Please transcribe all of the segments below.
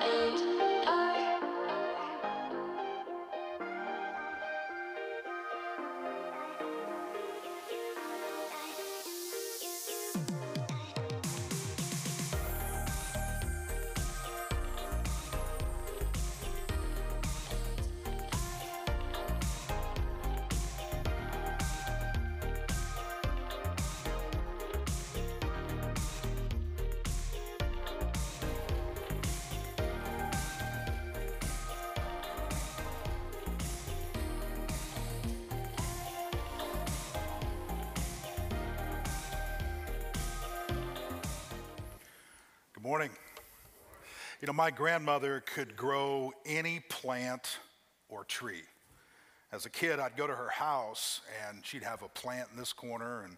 and morning. You know, my grandmother could grow any plant or tree. As a kid, I'd go to her house and she'd have a plant in this corner and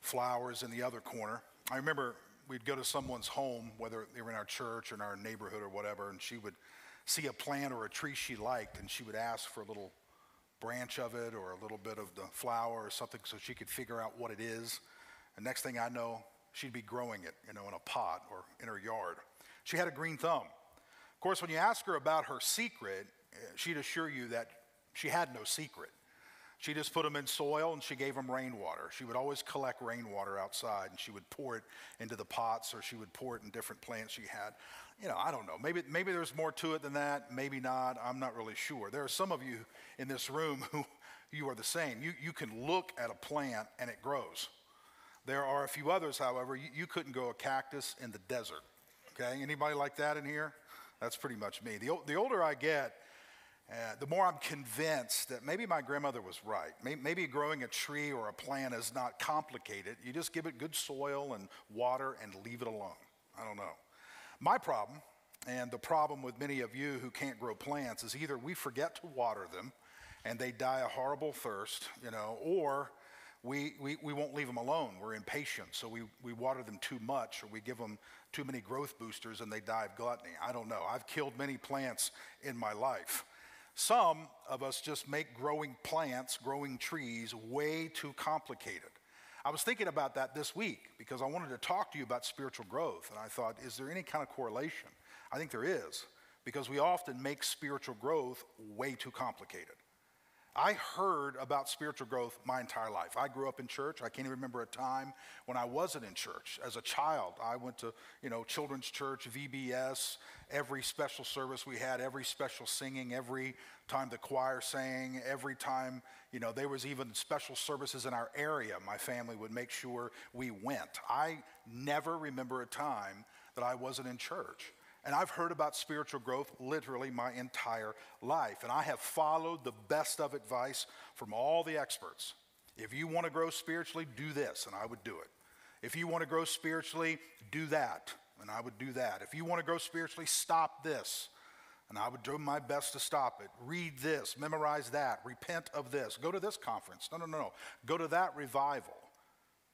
flowers in the other corner. I remember we'd go to someone's home, whether they were in our church or in our neighborhood or whatever, and she would see a plant or a tree she liked and she would ask for a little branch of it or a little bit of the flower or something so she could figure out what it is. And next thing I know, she'd be growing it, you know, in a pot or in her yard. She had a green thumb. Of course, when you ask her about her secret, eh, she'd assure you that she had no secret. She just put them in soil and she gave them rainwater. She would always collect rainwater outside and she would pour it into the pots or she would pour it in different plants she had. You know, I don't know. Maybe, maybe there's more to it than that. Maybe not. I'm not really sure. There are some of you in this room who you are the same. You, you can look at a plant and it grows. There are a few others, however, you, you couldn't grow a cactus in the desert. Okay, anybody like that in here? That's pretty much me. The, the older I get, uh, the more I'm convinced that maybe my grandmother was right. Maybe, maybe growing a tree or a plant is not complicated. You just give it good soil and water and leave it alone. I don't know. My problem, and the problem with many of you who can't grow plants, is either we forget to water them and they die a horrible thirst, you know, or we, we, we won't leave them alone. We're impatient, so we, we water them too much or we give them too many growth boosters and they die of gluttony. I don't know. I've killed many plants in my life. Some of us just make growing plants, growing trees, way too complicated. I was thinking about that this week because I wanted to talk to you about spiritual growth. And I thought, is there any kind of correlation? I think there is because we often make spiritual growth way too complicated. I heard about spiritual growth my entire life. I grew up in church. I can't even remember a time when I wasn't in church. As a child, I went to, you know, children's church, VBS, every special service we had, every special singing, every time the choir sang, every time, you know, there was even special services in our area, my family would make sure we went. I never remember a time that I wasn't in church. And I've heard about spiritual growth literally my entire life. And I have followed the best of advice from all the experts. If you want to grow spiritually, do this, and I would do it. If you want to grow spiritually, do that, and I would do that. If you want to grow spiritually, stop this, and I would do my best to stop it. Read this, memorize that, repent of this, go to this conference. No, no, no, no. Go to that revival.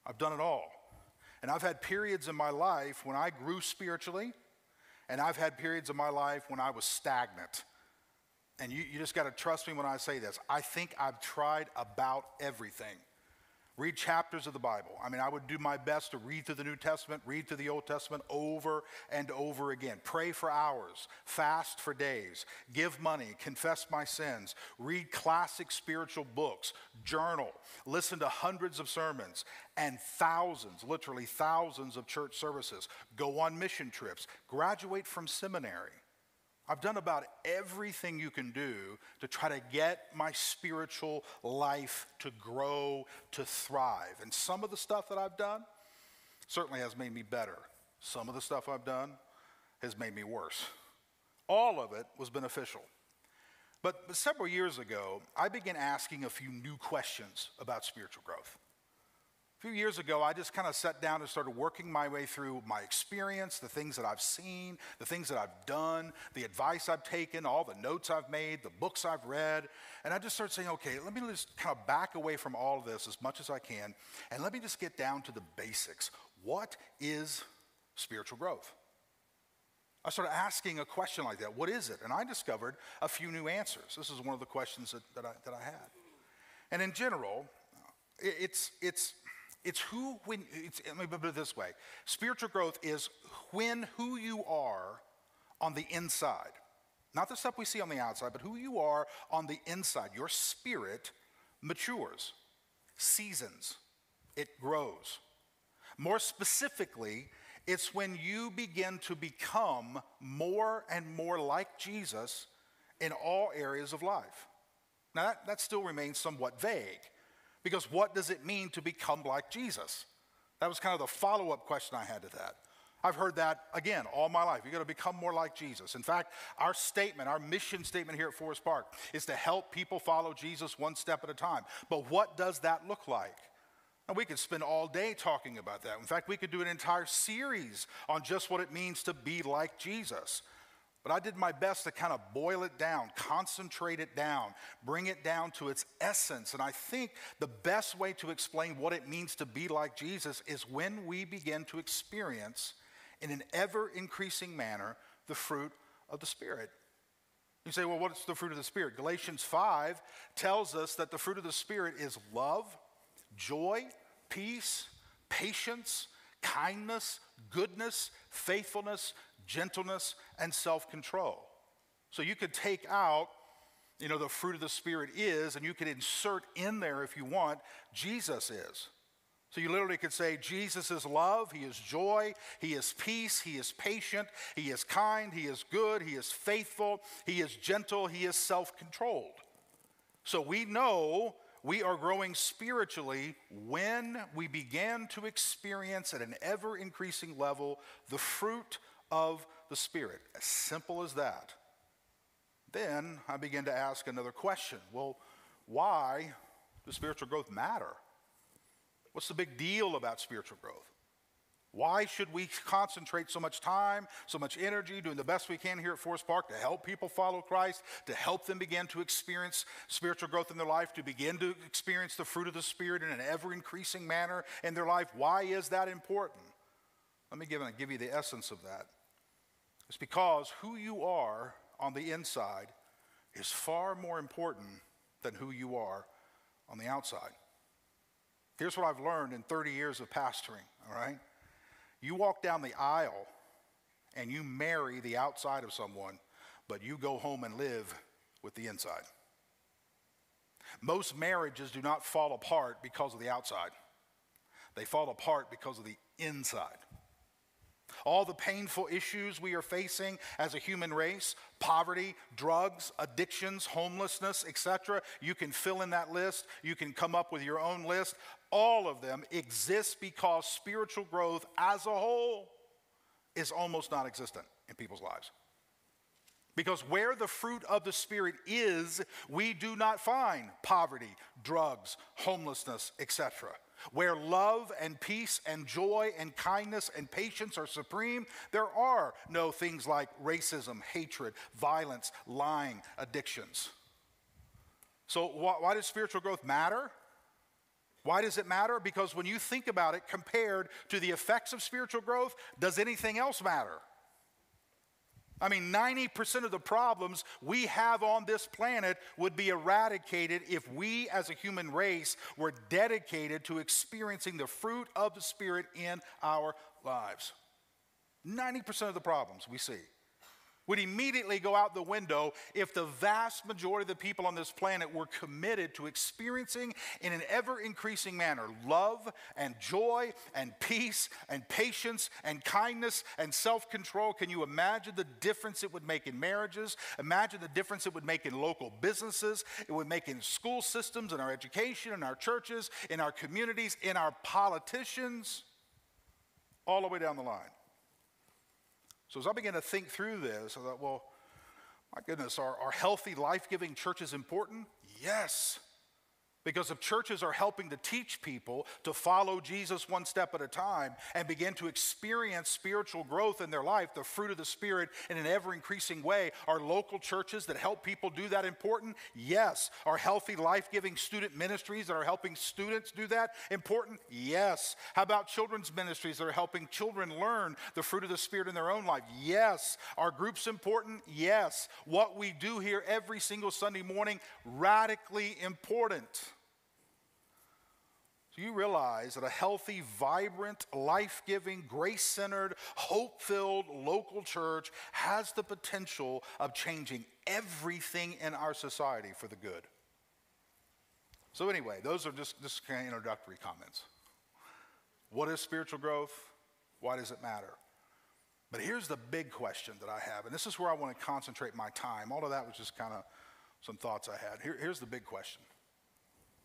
I've done it all. And I've had periods in my life when I grew spiritually and I've had periods of my life when I was stagnant. And you, you just got to trust me when I say this. I think I've tried about everything. Read chapters of the Bible. I mean, I would do my best to read through the New Testament, read through the Old Testament over and over again. Pray for hours, fast for days, give money, confess my sins, read classic spiritual books, journal, listen to hundreds of sermons, and thousands, literally thousands of church services, go on mission trips, graduate from seminary. I've done about everything you can do to try to get my spiritual life to grow, to thrive. And some of the stuff that I've done certainly has made me better. Some of the stuff I've done has made me worse. All of it was beneficial. But, but several years ago, I began asking a few new questions about spiritual growth. A few years ago, I just kind of sat down and started working my way through my experience, the things that I've seen, the things that I've done, the advice I've taken, all the notes I've made, the books I've read. And I just started saying, okay, let me just kind of back away from all of this as much as I can, and let me just get down to the basics. What is spiritual growth? I started asking a question like that. What is it? And I discovered a few new answers. This is one of the questions that, that, I, that I had. And in general, it's, it's, it's who, when, it's, let me put it this way spiritual growth is when who you are on the inside. Not the stuff we see on the outside, but who you are on the inside. Your spirit matures, seasons, it grows. More specifically, it's when you begin to become more and more like Jesus in all areas of life. Now, that, that still remains somewhat vague because what does it mean to become like Jesus? That was kind of the follow up question I had to that. I've heard that again all my life. You're going to become more like Jesus. In fact, our statement, our mission statement here at Forest Park is to help people follow Jesus one step at a time. But what does that look like? And we could spend all day talking about that. In fact, we could do an entire series on just what it means to be like Jesus. But I did my best to kind of boil it down, concentrate it down, bring it down to its essence. And I think the best way to explain what it means to be like Jesus is when we begin to experience in an ever increasing manner the fruit of the Spirit. You say, well, what's the fruit of the Spirit? Galatians 5 tells us that the fruit of the Spirit is love, joy, peace, patience, kindness, goodness, faithfulness, gentleness, and self control. So you could take out, you know, the fruit of the Spirit is, and you could insert in there if you want, Jesus is. So you literally could say, Jesus is love, He is joy, He is peace, He is patient, He is kind, He is good, He is faithful, He is gentle, He is self controlled. So we know we are growing spiritually when we begin to experience at an ever increasing level the fruit of the Spirit. As simple as that. Then I begin to ask another question. Well, why does spiritual growth matter? What's the big deal about spiritual growth? Why should we concentrate so much time, so much energy, doing the best we can here at Forest Park to help people follow Christ, to help them begin to experience spiritual growth in their life, to begin to experience the fruit of the Spirit in an ever increasing manner in their life? Why is that important? Let me give, give you the essence of that. It's because who you are on the inside is far more important than who you are on the outside. Here's what I've learned in 30 years of pastoring, all right? You walk down the aisle and you marry the outside of someone, but you go home and live with the inside. Most marriages do not fall apart because of the outside, they fall apart because of the inside. All the painful issues we are facing as a human race poverty, drugs, addictions, homelessness, etc. You can fill in that list. You can come up with your own list. All of them exist because spiritual growth as a whole is almost non existent in people's lives. Because where the fruit of the Spirit is, we do not find poverty, drugs, homelessness, etc. Where love and peace and joy and kindness and patience are supreme, there are no things like racism, hatred, violence, lying, addictions. So, why does spiritual growth matter? Why does it matter? Because when you think about it compared to the effects of spiritual growth, does anything else matter? I mean, 90% of the problems we have on this planet would be eradicated if we as a human race were dedicated to experiencing the fruit of the Spirit in our lives. 90% of the problems we see would immediately go out the window if the vast majority of the people on this planet were committed to experiencing in an ever increasing manner love and joy and peace and patience and kindness and self control. Can you imagine the difference it would make in marriages? Imagine the difference it would make in local businesses, it would make in school systems, in our education, in our churches, in our communities, in our politicians, all the way down the line. So as I began to think through this, I thought, well, my goodness, are, are healthy, life giving churches important? Yes. Because if churches are helping to teach people to follow Jesus one step at a time and begin to experience spiritual growth in their life, the fruit of the Spirit in an ever increasing way, are local churches that help people do that important? Yes. Are healthy, life giving student ministries that are helping students do that important? Yes. How about children's ministries that are helping children learn the fruit of the Spirit in their own life? Yes. Are groups important? Yes. What we do here every single Sunday morning, radically important. Do you realize that a healthy, vibrant, life giving, grace centered, hope filled local church has the potential of changing everything in our society for the good? So, anyway, those are just, just kind of introductory comments. What is spiritual growth? Why does it matter? But here's the big question that I have, and this is where I want to concentrate my time. All of that was just kind of some thoughts I had. Here, here's the big question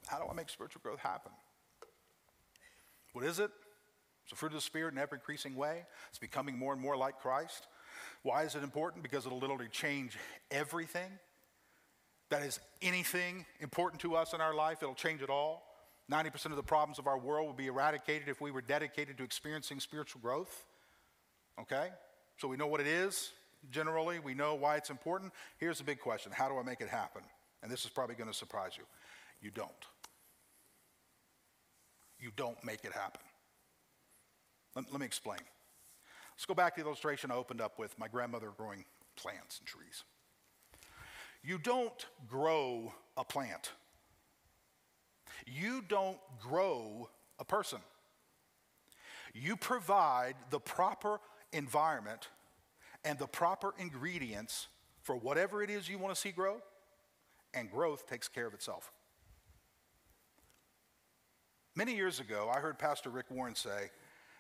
How do I make spiritual growth happen? What is it? It's the fruit of the Spirit in ever increasing way. It's becoming more and more like Christ. Why is it important? Because it'll literally change everything. That is anything important to us in our life, it'll change it all. 90% of the problems of our world would be eradicated if we were dedicated to experiencing spiritual growth. Okay? So we know what it is generally, we know why it's important. Here's the big question How do I make it happen? And this is probably going to surprise you. You don't you don't make it happen. Let, let me explain. Let's go back to the illustration I opened up with my grandmother growing plants and trees. You don't grow a plant. You don't grow a person. You provide the proper environment and the proper ingredients for whatever it is you want to see grow, and growth takes care of itself. Many years ago, I heard Pastor Rick Warren say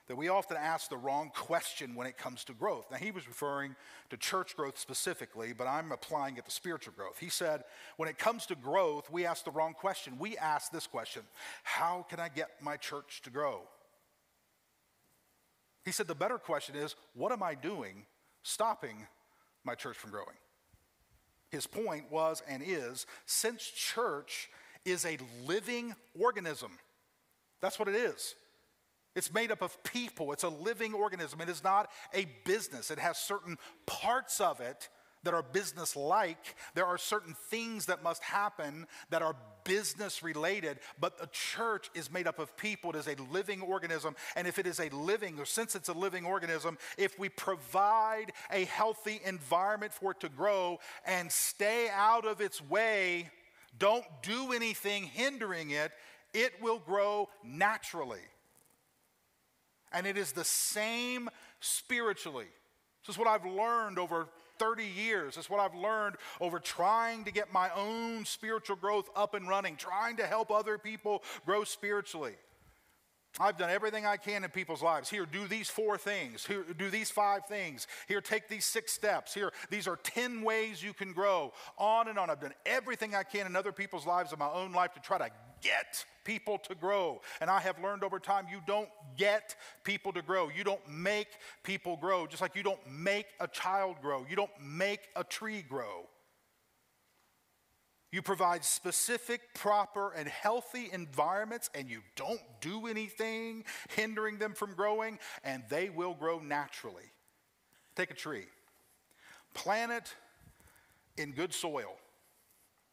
that we often ask the wrong question when it comes to growth. Now, he was referring to church growth specifically, but I'm applying it to spiritual growth. He said, when it comes to growth, we ask the wrong question. We ask this question How can I get my church to grow? He said, the better question is, What am I doing stopping my church from growing? His point was and is since church is a living organism, that's what it is. It's made up of people, it's a living organism. It is not a business. It has certain parts of it that are business like. There are certain things that must happen that are business related, but the church is made up of people. It is a living organism. And if it is a living, or since it's a living organism, if we provide a healthy environment for it to grow and stay out of its way, don't do anything hindering it, it will grow naturally. And it is the same spiritually. This is what I've learned over 30 years. This is what I've learned over trying to get my own spiritual growth up and running, trying to help other people grow spiritually. I've done everything I can in people's lives. Here, do these four things. Here, do these five things. Here, take these six steps. Here, these are 10 ways you can grow. On and on. I've done everything I can in other people's lives, in my own life, to try to get people to grow. And I have learned over time you don't get people to grow. You don't make people grow, just like you don't make a child grow. You don't make a tree grow. You provide specific, proper, and healthy environments, and you don't do anything hindering them from growing, and they will grow naturally. Take a tree, plant it in good soil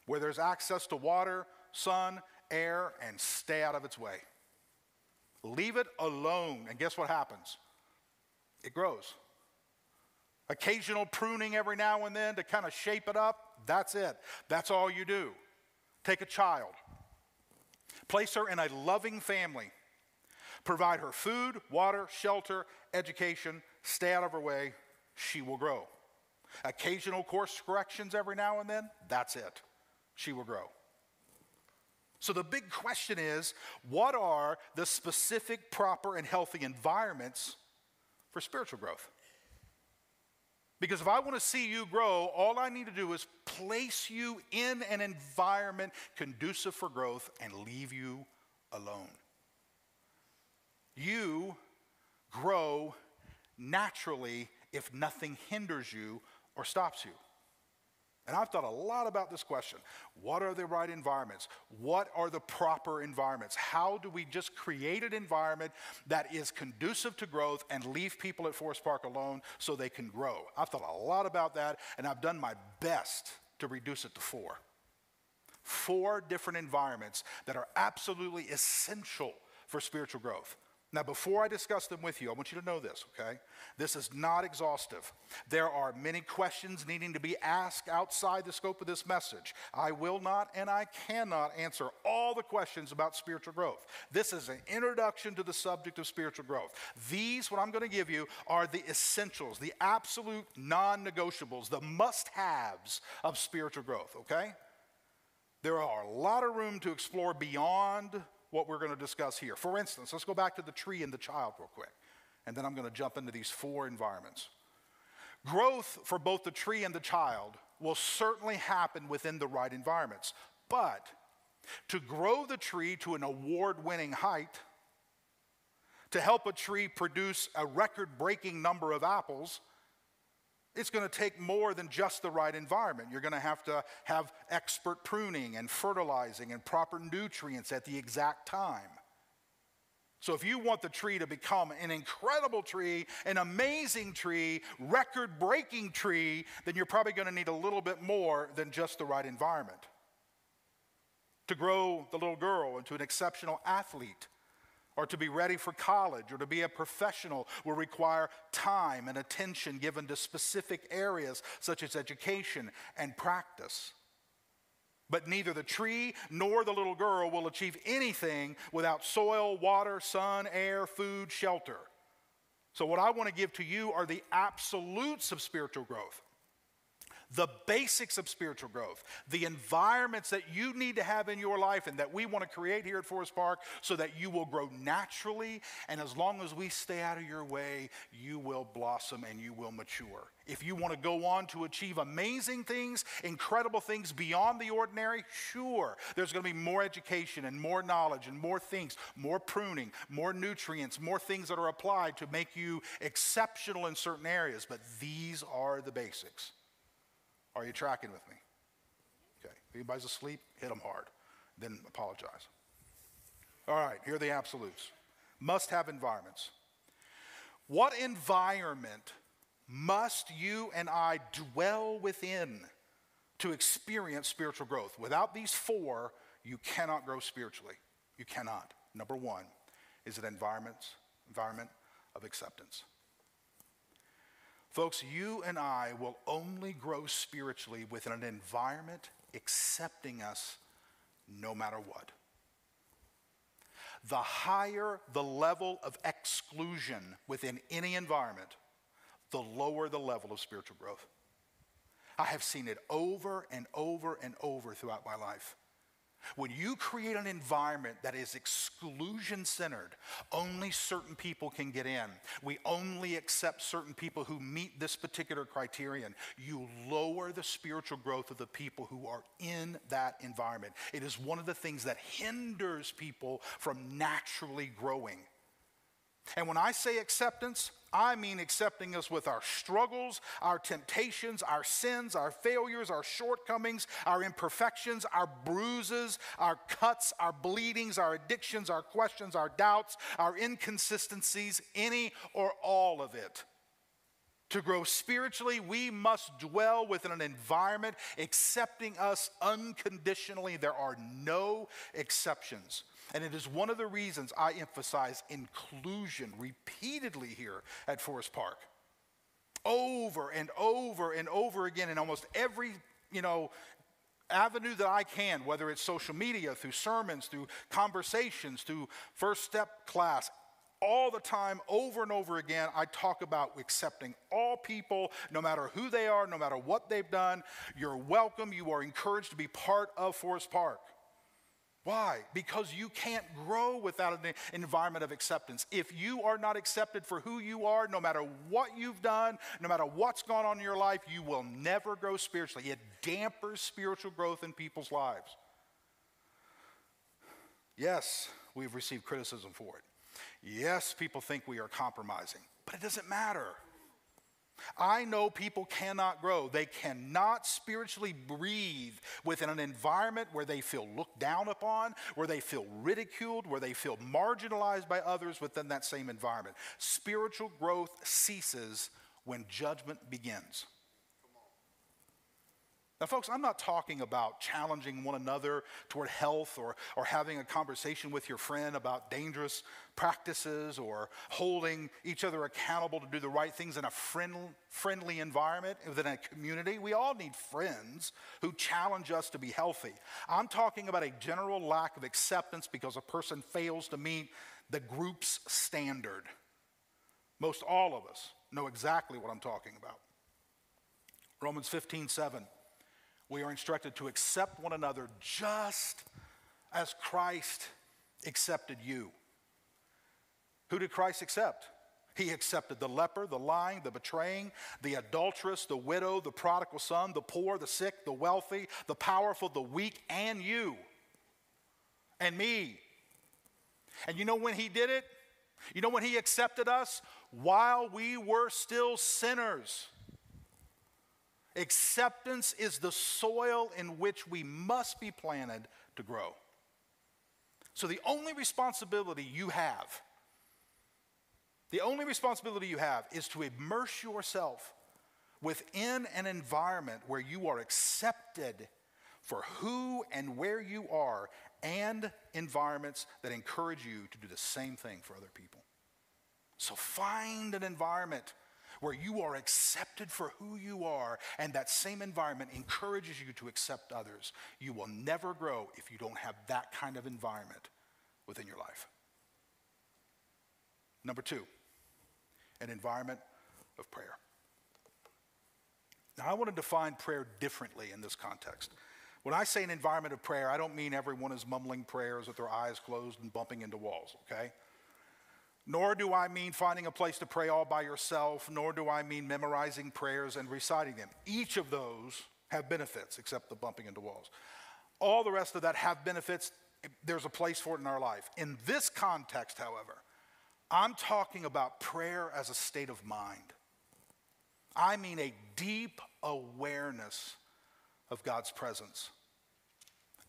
where there's access to water, sun, air, and stay out of its way. Leave it alone, and guess what happens? It grows. Occasional pruning every now and then to kind of shape it up, that's it. That's all you do. Take a child, place her in a loving family, provide her food, water, shelter, education, stay out of her way, she will grow. Occasional course corrections every now and then, that's it. She will grow. So the big question is what are the specific, proper, and healthy environments for spiritual growth? Because if I want to see you grow, all I need to do is place you in an environment conducive for growth and leave you alone. You grow naturally if nothing hinders you or stops you. And I've thought a lot about this question. What are the right environments? What are the proper environments? How do we just create an environment that is conducive to growth and leave people at Forest Park alone so they can grow? I've thought a lot about that, and I've done my best to reduce it to four. Four different environments that are absolutely essential for spiritual growth. Now, before I discuss them with you, I want you to know this, okay? This is not exhaustive. There are many questions needing to be asked outside the scope of this message. I will not and I cannot answer all the questions about spiritual growth. This is an introduction to the subject of spiritual growth. These, what I'm going to give you, are the essentials, the absolute non negotiables, the must haves of spiritual growth, okay? There are a lot of room to explore beyond what we're going to discuss here. For instance, let's go back to the tree and the child real quick, and then I'm going to jump into these four environments. Growth for both the tree and the child will certainly happen within the right environments, but to grow the tree to an award winning height, to help a tree produce a record breaking number of apples, it's going to take more than just the right environment. You're going to have to have expert pruning and fertilizing and proper nutrients at the exact time. So, if you want the tree to become an incredible tree, an amazing tree, record breaking tree, then you're probably going to need a little bit more than just the right environment. To grow the little girl into an exceptional athlete, or to be ready for college or to be a professional will require time and attention given to specific areas such as education and practice. But neither the tree nor the little girl will achieve anything without soil, water, sun, air, food, shelter. So, what I want to give to you are the absolutes of spiritual growth the basics of spiritual growth, the environments that you need to have in your life and that we want to create here at Forest Park so that you will grow naturally. And as long as we stay out of your way, you will blossom and you will mature. If you want to go on to achieve amazing things, incredible things beyond the ordinary, sure, there's going to be more education and more knowledge and more things, more pruning, more nutrients, more things that are applied to make you exceptional in certain areas. But these are the basics. Are you tracking with me? Okay. If anybody's asleep, hit them hard. Then apologize. All right, here are the absolutes. Must have environments. What environment must you and I dwell within to experience spiritual growth? Without these four, you cannot grow spiritually. You cannot. Number one is an environment, environment of acceptance. Folks, you and I will only grow spiritually within an environment accepting us no matter what. The higher the level of exclusion within any environment, the lower the level of spiritual growth. I have seen it over and over and over throughout my life. When you create an environment that is exclusion centered, only certain people can get in. We only accept certain people who meet this particular criterion. You lower the spiritual growth of the people who are in that environment. It is one of the things that hinders people from naturally growing. And when I say acceptance, I mean accepting us with our struggles, our temptations, our sins, our failures, our shortcomings, our imperfections, our bruises, our cuts, our bleedings, our addictions, our questions, our doubts, our inconsistencies, any or all of it. To grow spiritually, we must dwell within an environment accepting us unconditionally. There are no exceptions. And it is one of the reasons I emphasize inclusion repeatedly here at Forest Park. Over and over and over again in almost every, you know, avenue that I can, whether it's social media, through sermons, through conversations, through first step class, all the time, over and over again, I talk about accepting all people, no matter who they are, no matter what they've done. You're welcome. You are encouraged to be part of Forest Park. Why? Because you can't grow without an environment of acceptance. If you are not accepted for who you are, no matter what you've done, no matter what's gone on in your life, you will never grow spiritually. It dampers spiritual growth in people's lives. Yes, we've received criticism for it. Yes, people think we are compromising, but it doesn't matter. I know people cannot grow. They cannot spiritually breathe within an environment where they feel looked down upon, where they feel ridiculed, where they feel marginalized by others within that same environment. Spiritual growth ceases when judgment begins. Now, folks, I'm not talking about challenging one another toward health or, or having a conversation with your friend about dangerous practices or holding each other accountable to do the right things in a friend, friendly environment within a community. We all need friends who challenge us to be healthy. I'm talking about a general lack of acceptance because a person fails to meet the group's standard. Most all of us know exactly what I'm talking about. Romans 15, 7 we are instructed to accept one another just as Christ accepted you. Who did Christ accept? He accepted the leper, the lying, the betraying, the adulteress, the widow, the prodigal son, the poor, the sick, the wealthy, the powerful, the weak, and you and me. And you know when he did it? You know when he accepted us? While we were still sinners. Acceptance is the soil in which we must be planted to grow. So, the only responsibility you have, the only responsibility you have is to immerse yourself within an environment where you are accepted for who and where you are, and environments that encourage you to do the same thing for other people. So, find an environment where you are accepted for who you are, and that same environment encourages you to accept others. You will never grow if you don't have that kind of environment within your life. Number two, an environment of prayer. Now, I want to define prayer differently in this context. When I say an environment of prayer, I don't mean everyone is mumbling prayers with their eyes closed and bumping into walls, okay? Nor do I mean finding a place to pray all by yourself, nor do I mean memorizing prayers and reciting them. Each of those have benefits, except the bumping into walls. All the rest of that have benefits. There's a place for it in our life. In this context, however, I'm talking about prayer as a state of mind. I mean a deep awareness of God's presence,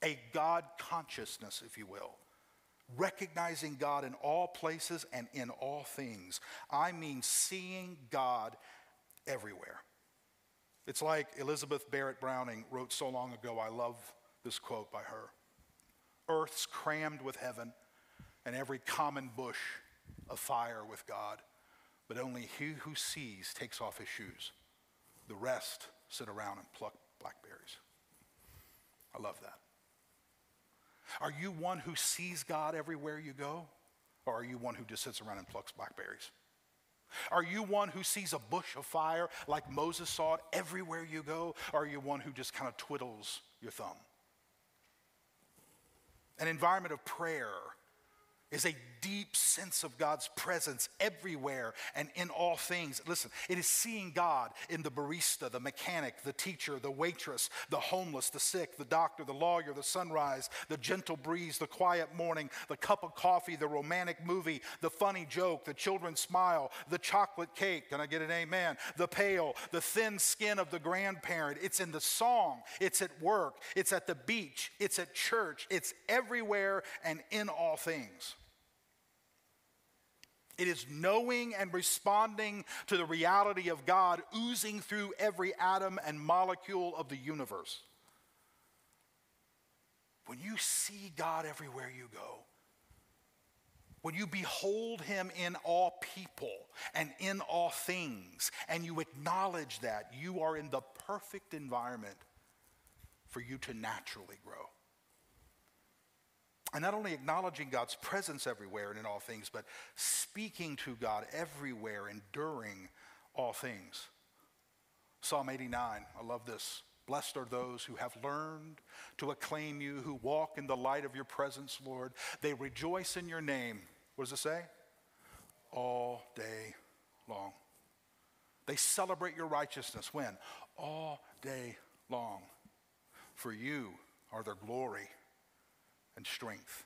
a God consciousness, if you will recognizing God in all places and in all things. I mean, seeing God everywhere. It's like Elizabeth Barrett Browning wrote so long ago. I love this quote by her Earth's crammed with heaven, and every common bush afire with God, but only he who sees takes off his shoes. The rest sit around and pluck blackberries. I love that. Are you one who sees God everywhere you go? Or are you one who just sits around and plucks blackberries? Are you one who sees a bush of fire like Moses saw it everywhere you go? Or are you one who just kind of twiddles your thumb? An environment of prayer is a deep sense of God's presence everywhere and in all things. Listen, it is seeing God in the barista, the mechanic, the teacher, the waitress, the homeless, the sick, the doctor, the lawyer, the sunrise, the gentle breeze, the quiet morning, the cup of coffee, the romantic movie, the funny joke, the children's smile, the chocolate cake. Can I get an amen? The pale, the thin skin of the grandparent. It's in the song, it's at work, it's at the beach, it's at church, it's everywhere and in all things. It is knowing and responding to the reality of God oozing through every atom and molecule of the universe. When you see God everywhere you go, when you behold him in all people and in all things, and you acknowledge that, you are in the perfect environment for you to naturally grow. And not only acknowledging God's presence everywhere and in all things, but speaking to God everywhere, and during all things. Psalm 89, I love this. Blessed are those who have learned to acclaim you, who walk in the light of your presence, Lord. They rejoice in your name. What does it say? All day long. They celebrate your righteousness. When? All day long. For you are their glory and strength.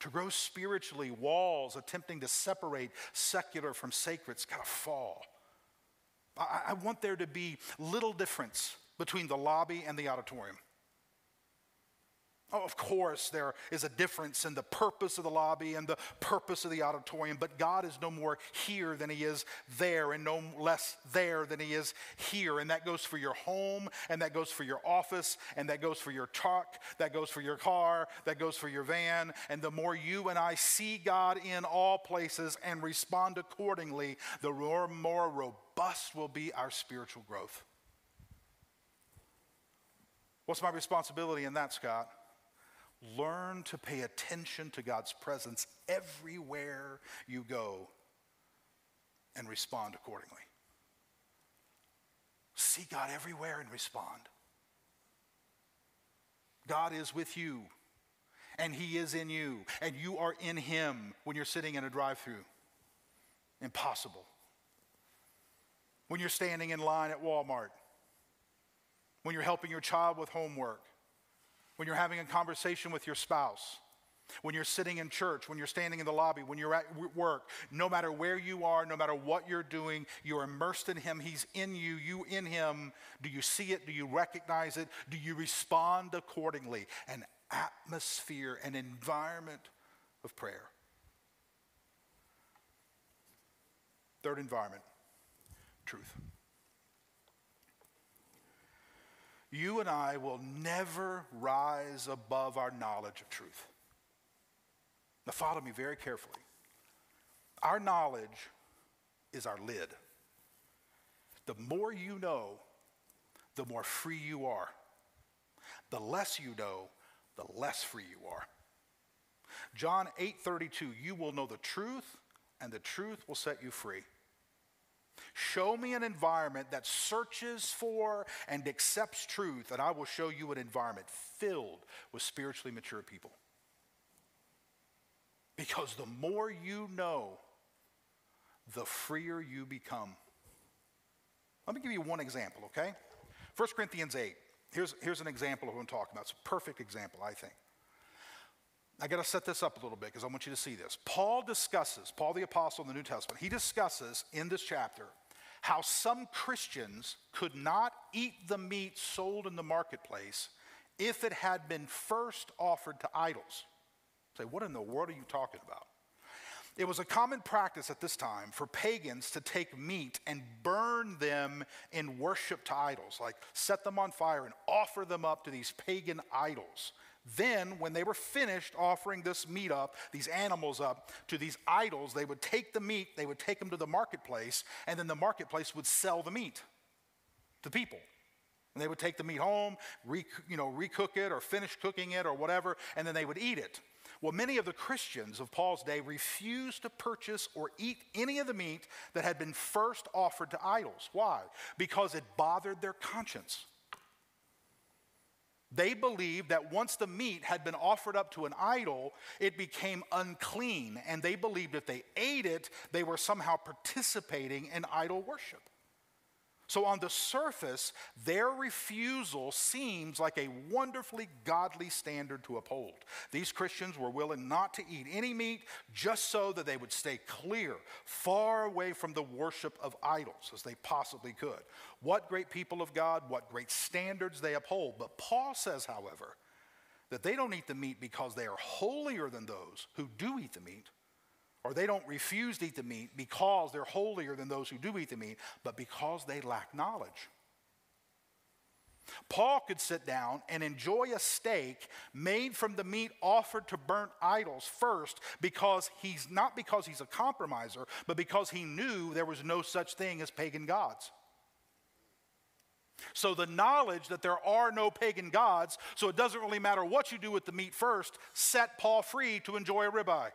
To grow spiritually, walls attempting to separate secular from sacred's got to fall. I, I want there to be little difference between the lobby and the auditorium. Oh, of course, there is a difference in the purpose of the lobby and the purpose of the auditorium, but God is no more here than He is there, and no less there than He is here. And that goes for your home, and that goes for your office, and that goes for your truck, that goes for your car, that goes for your van. And the more you and I see God in all places and respond accordingly, the more, more robust will be our spiritual growth. What's my responsibility in that, God? Learn to pay attention to God's presence everywhere you go and respond accordingly. See God everywhere and respond. God is with you, and He is in you, and you are in Him when you're sitting in a drive through. Impossible. When you're standing in line at Walmart, when you're helping your child with homework, when you're having a conversation with your spouse, when you're sitting in church, when you're standing in the lobby, when you're at work, no matter where you are, no matter what you're doing, you're immersed in Him. He's in you, you in Him. Do you see it? Do you recognize it? Do you respond accordingly? An atmosphere, an environment of prayer. Third environment truth. You and I will never rise above our knowledge of truth. Now, follow me very carefully. Our knowledge is our lid. The more you know, the more free you are. The less you know, the less free you are. John 8:32, you will know the truth and the truth will set you free. Show me an environment that searches for and accepts truth, and I will show you an environment filled with spiritually mature people. Because the more you know, the freer you become. Let me give you one example, okay? 1 Corinthians 8. Here's, here's an example of what I'm talking about. It's a perfect example, I think. I got to set this up a little bit because I want you to see this. Paul discusses, Paul the Apostle in the New Testament, he discusses in this chapter how some Christians could not eat the meat sold in the marketplace if it had been first offered to idols. Say, what in the world are you talking about? It was a common practice at this time for pagans to take meat and burn them in worship to idols, like set them on fire and offer them up to these pagan idols. Then, when they were finished offering this meat up, these animals up to these idols, they would take the meat, they would take them to the marketplace, and then the marketplace would sell the meat to people. And they would take the meat home, re, you know, recook it or finish cooking it or whatever, and then they would eat it. Well, many of the Christians of Paul's day refused to purchase or eat any of the meat that had been first offered to idols. Why? Because it bothered their conscience. They believed that once the meat had been offered up to an idol, it became unclean. And they believed if they ate it, they were somehow participating in idol worship. So, on the surface, their refusal seems like a wonderfully godly standard to uphold. These Christians were willing not to eat any meat just so that they would stay clear, far away from the worship of idols as they possibly could. What great people of God, what great standards they uphold. But Paul says, however, that they don't eat the meat because they are holier than those who do eat the meat or they don't refuse to eat the meat because they're holier than those who do eat the meat, but because they lack knowledge. Paul could sit down and enjoy a steak made from the meat offered to burnt idols first because he's not because he's a compromiser, but because he knew there was no such thing as pagan gods. So the knowledge that there are no pagan gods, so it doesn't really matter what you do with the meat first, set Paul free to enjoy a ribeye.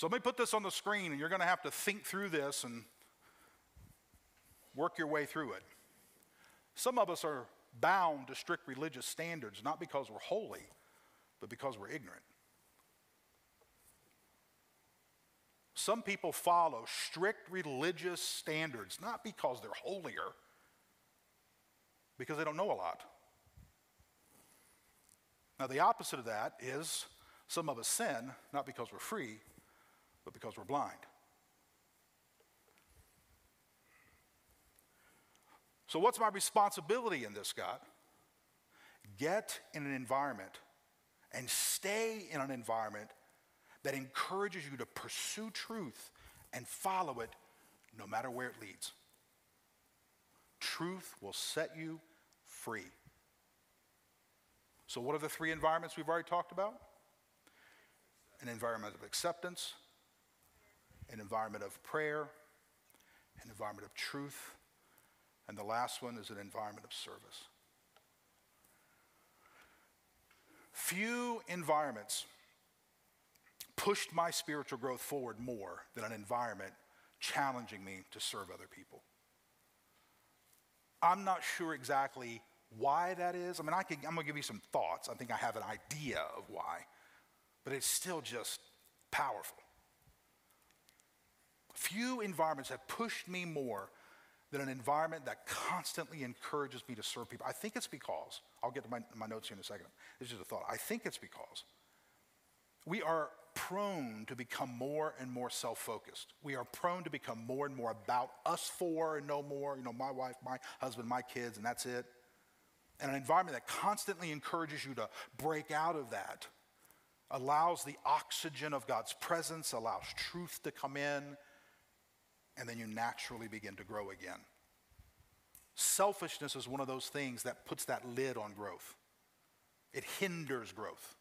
So let me put this on the screen, and you're going to have to think through this and work your way through it. Some of us are bound to strict religious standards, not because we're holy, but because we're ignorant. Some people follow strict religious standards, not because they're holier, because they don't know a lot. Now, the opposite of that is some of us sin, not because we're free, but because we're blind. So, what's my responsibility in this, God? Get in an environment and stay in an environment that encourages you to pursue truth and follow it no matter where it leads. Truth will set you free. So, what are the three environments we've already talked about? An environment of acceptance, an environment of prayer, an environment of truth, and the last one is an environment of service. Few environments pushed my spiritual growth forward more than an environment challenging me to serve other people. I'm not sure exactly why that is. I mean, I am going to give you some thoughts. I think I have an idea of why, but it's still just powerful. Few environments have pushed me more than an environment that constantly encourages me to serve people. I think it's because, I'll get to my, my notes here in a second. This is a thought. I think it's because we are prone to become more and more self focused. We are prone to become more and more about us four and no more, you know, my wife, my husband, my kids, and that's it. And an environment that constantly encourages you to break out of that allows the oxygen of God's presence, allows truth to come in, and then you naturally begin to grow again. Selfishness is one of those things that puts that lid on growth, it hinders growth.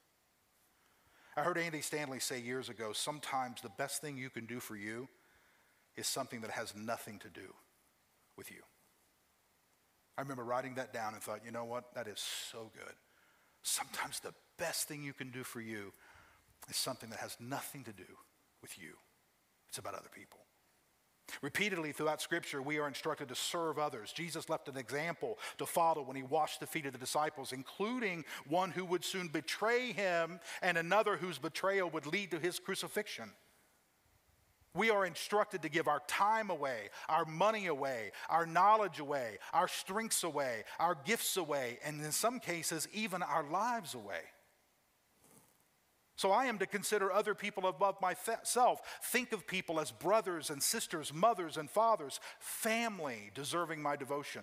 I heard Andy Stanley say years ago sometimes the best thing you can do for you is something that has nothing to do with you. I remember writing that down and thought, you know what? That is so good. Sometimes the best thing you can do for you is something that has nothing to do with you, it's about other people. Repeatedly throughout Scripture, we are instructed to serve others. Jesus left an example to follow when he washed the feet of the disciples, including one who would soon betray him and another whose betrayal would lead to his crucifixion. We are instructed to give our time away, our money away, our knowledge away, our strengths away, our gifts away, and in some cases, even our lives away. So I am to consider other people above myself. Think of people as brothers and sisters, mothers and fathers, family deserving my devotion.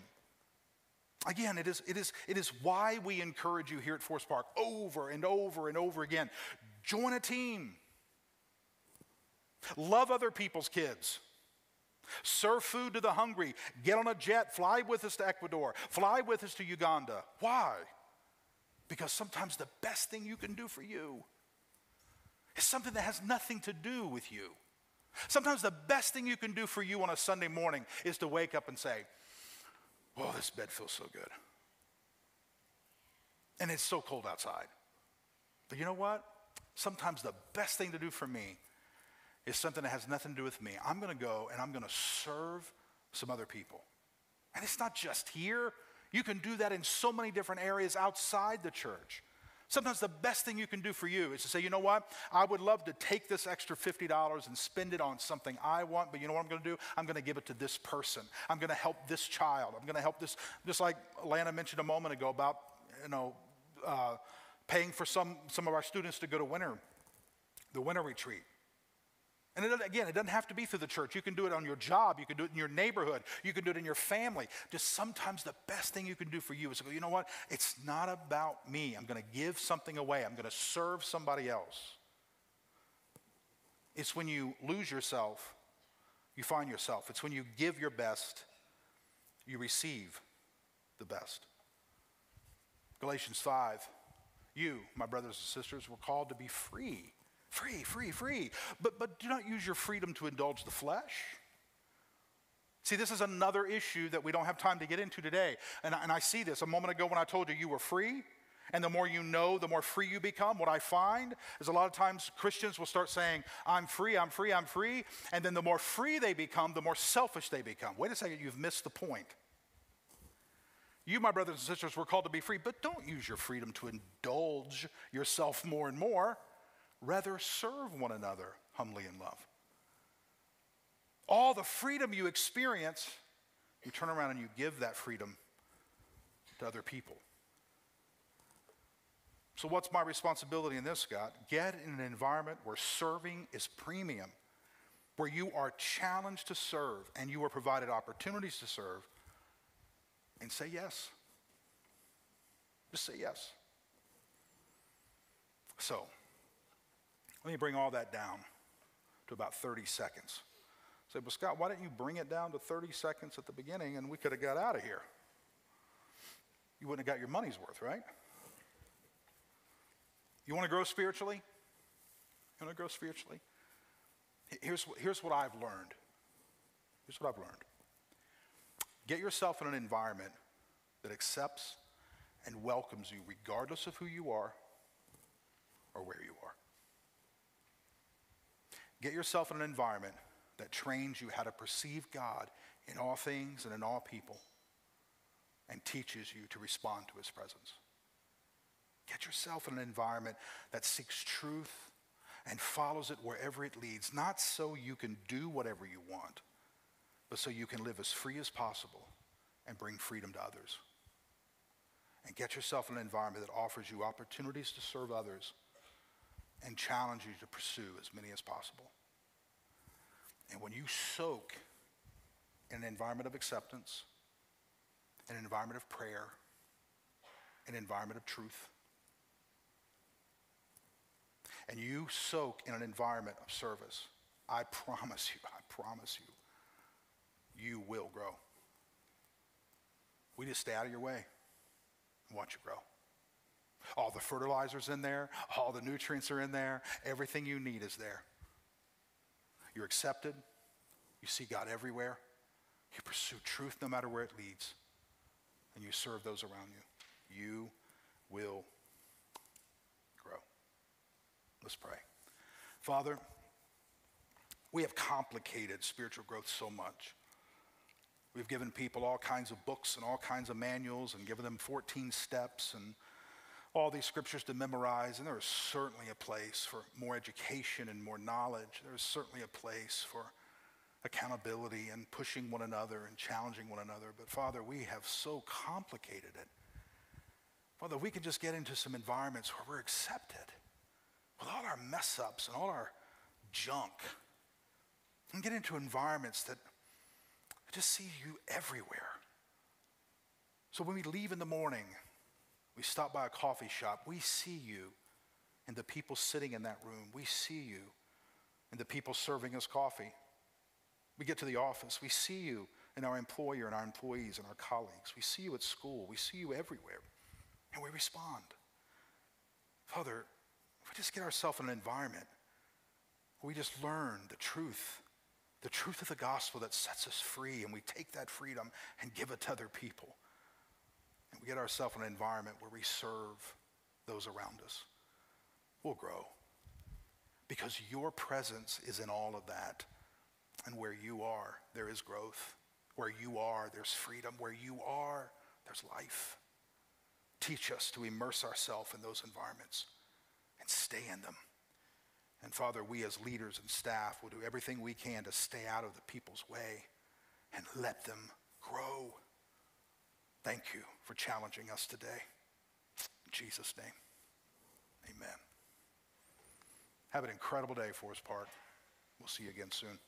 Again, it is, it, is, it is why we encourage you here at Forest Park over and over and over again. Join a team. Love other people's kids. Serve food to the hungry. Get on a jet. Fly with us to Ecuador. Fly with us to Uganda. Why? Because sometimes the best thing you can do for you is something that has nothing to do with you. Sometimes the best thing you can do for you on a Sunday morning is to wake up and say, Oh, this bed feels so good. And it's so cold outside. But you know what? Sometimes the best thing to do for me is something that has nothing to do with me. I'm going to go and I'm going to serve some other people. And it's not just here. You can do that in so many different areas outside the church. Sometimes the best thing you can do for you is to say, you know what? I would love to take this extra $50 and spend it on something I want, but you know what I'm going to do? I'm going to give it to this person. I'm going to help this child. I'm going to help this, just like Lana mentioned a moment ago about, you know, uh, paying for some, some of our students to go to winter, the winter retreat. And it, again, it doesn't have to be through the church. You can do it on your job. You can do it in your neighborhood. You can do it in your family. Just sometimes the best thing you can do for you is go, you know what? It's not about me. I'm going to give something away. I'm going to serve somebody else. It's when you lose yourself, you find yourself. It's when you give your best, you receive the best. Galatians 5. You, my brothers and sisters, were called to be free Free, free, free. But, but do not use your freedom to indulge the flesh. See, this is another issue that we don't have time to get into today. And, and I see this a moment ago when I told you you were free. And the more you know, the more free you become. What I find is a lot of times Christians will start saying, I'm free, I'm free, I'm free. And then the more free they become, the more selfish they become. Wait a second, you've missed the point. You, my brothers and sisters, were called to be free, but don't use your freedom to indulge yourself more and more. Rather, serve one another humbly in love. All the freedom you experience, you turn around and you give that freedom to other people. So, what's my responsibility in this, Scott? Get in an environment where serving is premium, where you are challenged to serve and you are provided opportunities to serve, and say yes. Just say yes. So, let me bring all that down to about 30 seconds. Say, well, Scott, why didn't you bring it down to 30 seconds at the beginning and we could have got out of here? You wouldn't have got your money's worth, right? You want to grow spiritually? You want to grow spiritually? Here's, here's what I've learned. Here's what I've learned. Get yourself in an environment that accepts and welcomes you regardless of who you are or where you are. Get yourself in an environment that trains you how to perceive God in all things and in all people and teaches you to respond to his presence. Get yourself in an environment that seeks truth and follows it wherever it leads, not so you can do whatever you want, but so you can live as free as possible and bring freedom to others. And get yourself in an environment that offers you opportunities to serve others and challenge you to pursue as many as possible. And when you soak in an environment of acceptance, an environment of prayer, an environment of truth, and you soak in an environment of service, I promise you, I promise you, you will grow. We just stay out of your way and watch you grow. All the fertilizers in there, all the nutrients are in there, everything you need is there. You're accepted, you see God everywhere, you pursue truth no matter where it leads, and you serve those around you. You will grow. Let's pray. Father, we have complicated spiritual growth so much. We've given people all kinds of books and all kinds of manuals and given them 14 steps and all these scriptures to memorize. And there is certainly a place for more education and more knowledge. There is certainly a place for accountability and pushing one another and challenging one another. But Father, we have so complicated it. Father, we can just get into some environments where we're accepted with all our mess ups and all our junk and get into environments that just see you everywhere. So when we leave in the morning, we stop by a coffee shop, we see you and the people sitting in that room. We see you and the people serving us coffee. We get to the office, we see you and our employer and our employees and our colleagues. We see you at school, we see you everywhere, and we respond. Father, if we just get ourselves in an environment where we just learn the truth the truth of the gospel that sets us free, and we take that freedom and give it to other people. We get ourselves in an environment where we serve those around us. We'll grow. Because your presence is in all of that. And where you are, there is growth. Where you are, there's freedom. Where you are, there's life. Teach us to immerse ourselves in those environments and stay in them. And Father, we as leaders and staff will do everything we can to stay out of the people's way and let them grow. Thank you for challenging us today. In Jesus' name, amen. Have an incredible day, Forest Park. We'll see you again soon.